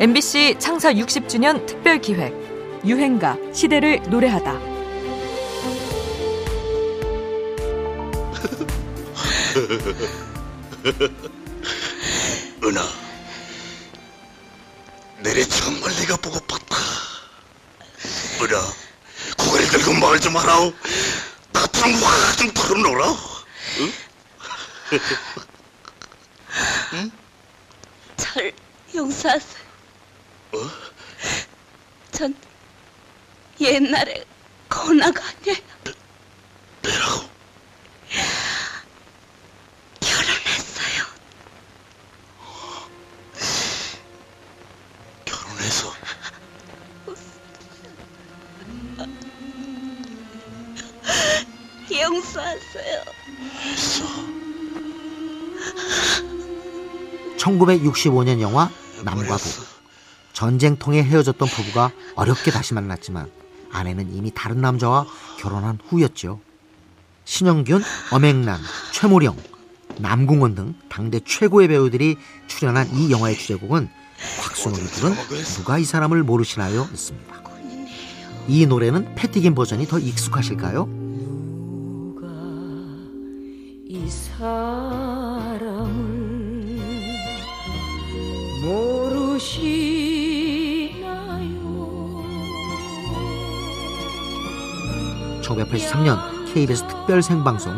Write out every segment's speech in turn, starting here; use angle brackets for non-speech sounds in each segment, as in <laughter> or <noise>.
MBC 창사 60주년 특별 기획 유행가 시대를 노래하다. <laughs> 은하, 내래 정말 네가 보고팠다. 은하, 고개를 들고 말 좀 하라오. 나처럼 화좀 털어놓으라. 응? 절 용서하세요. 어? 전 옛날에 고나가 아니에요. 내 라고? 결혼했어요. 결혼해서 용서하세요. 했어. 1965년 영화 남과. 부부. 전쟁통에 헤어졌던 부부가 어렵게 다시 만났지만 아내는 이미 다른 남자와 결혼한 후였죠. 신영균, 엄앵란, 최모령, 남궁원 등 당대 최고의 배우들이 출연한 이 영화의 주제곡은 곽순옥이 부른 누가 이 사람을 모르시나요? 였습니다. 이 노래는 패티김 버전이 더 익숙하실까요? 누가 이 사람을 모르시 1983년 KBS 특별 생방송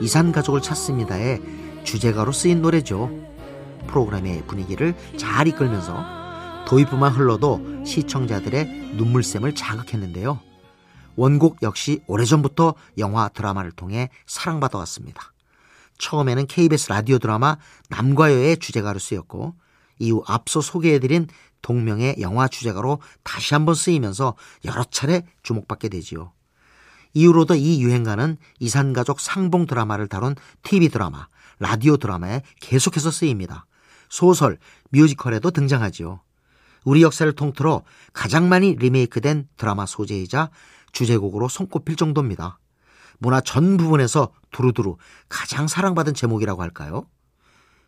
이산 가족을 찾습니다의 주제가로 쓰인 노래죠. 프로그램의 분위기를 잘 이끌면서 도입부만 흘러도 시청자들의 눈물샘을 자극했는데요. 원곡 역시 오래전부터 영화 드라마를 통해 사랑받아 왔습니다. 처음에는 KBS 라디오 드라마 남과 여의 주제가로 쓰였고 이후 앞서 소개해드린 동명의 영화 주제가로 다시 한번 쓰이면서 여러 차례 주목받게 되지요. 이후로도 이 유행가는 이산가족 상봉 드라마를 다룬 TV 드라마, 라디오 드라마에 계속해서 쓰입니다. 소설, 뮤지컬에도 등장하지요. 우리 역사를 통틀어 가장 많이 리메이크된 드라마 소재이자 주제곡으로 손꼽힐 정도입니다. 문화 전 부분에서 두루두루 가장 사랑받은 제목이라고 할까요?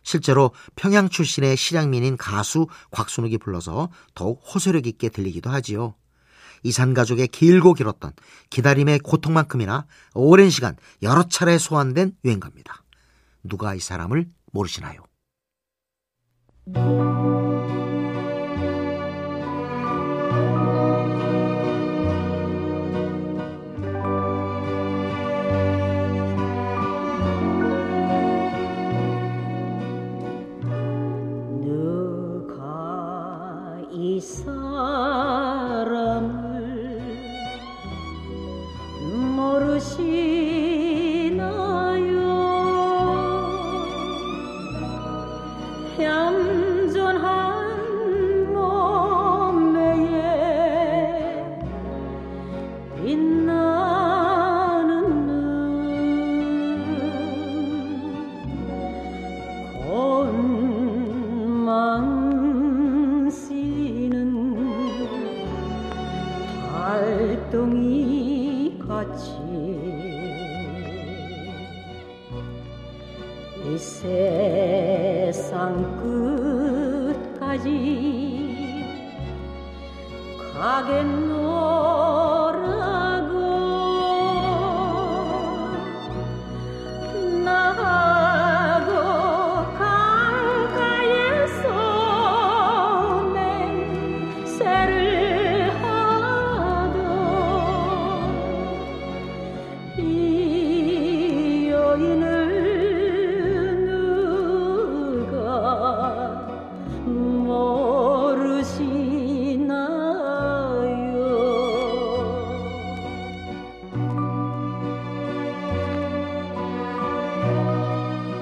실제로 평양 출신의 실향민인 가수 곽순욱이 불러서 더욱 호소력 있게 들리기도 하지요. 이산 가족의 길고 길었던 기다림의 고통만큼이나 오랜 시간 여러 차례 소환된 유행가입니다. 누가 이 사람을 모르시나요? 얌전한 몸매에 빛나는 눈 고운 망씨는 달덩이 같이 이 세상 끝까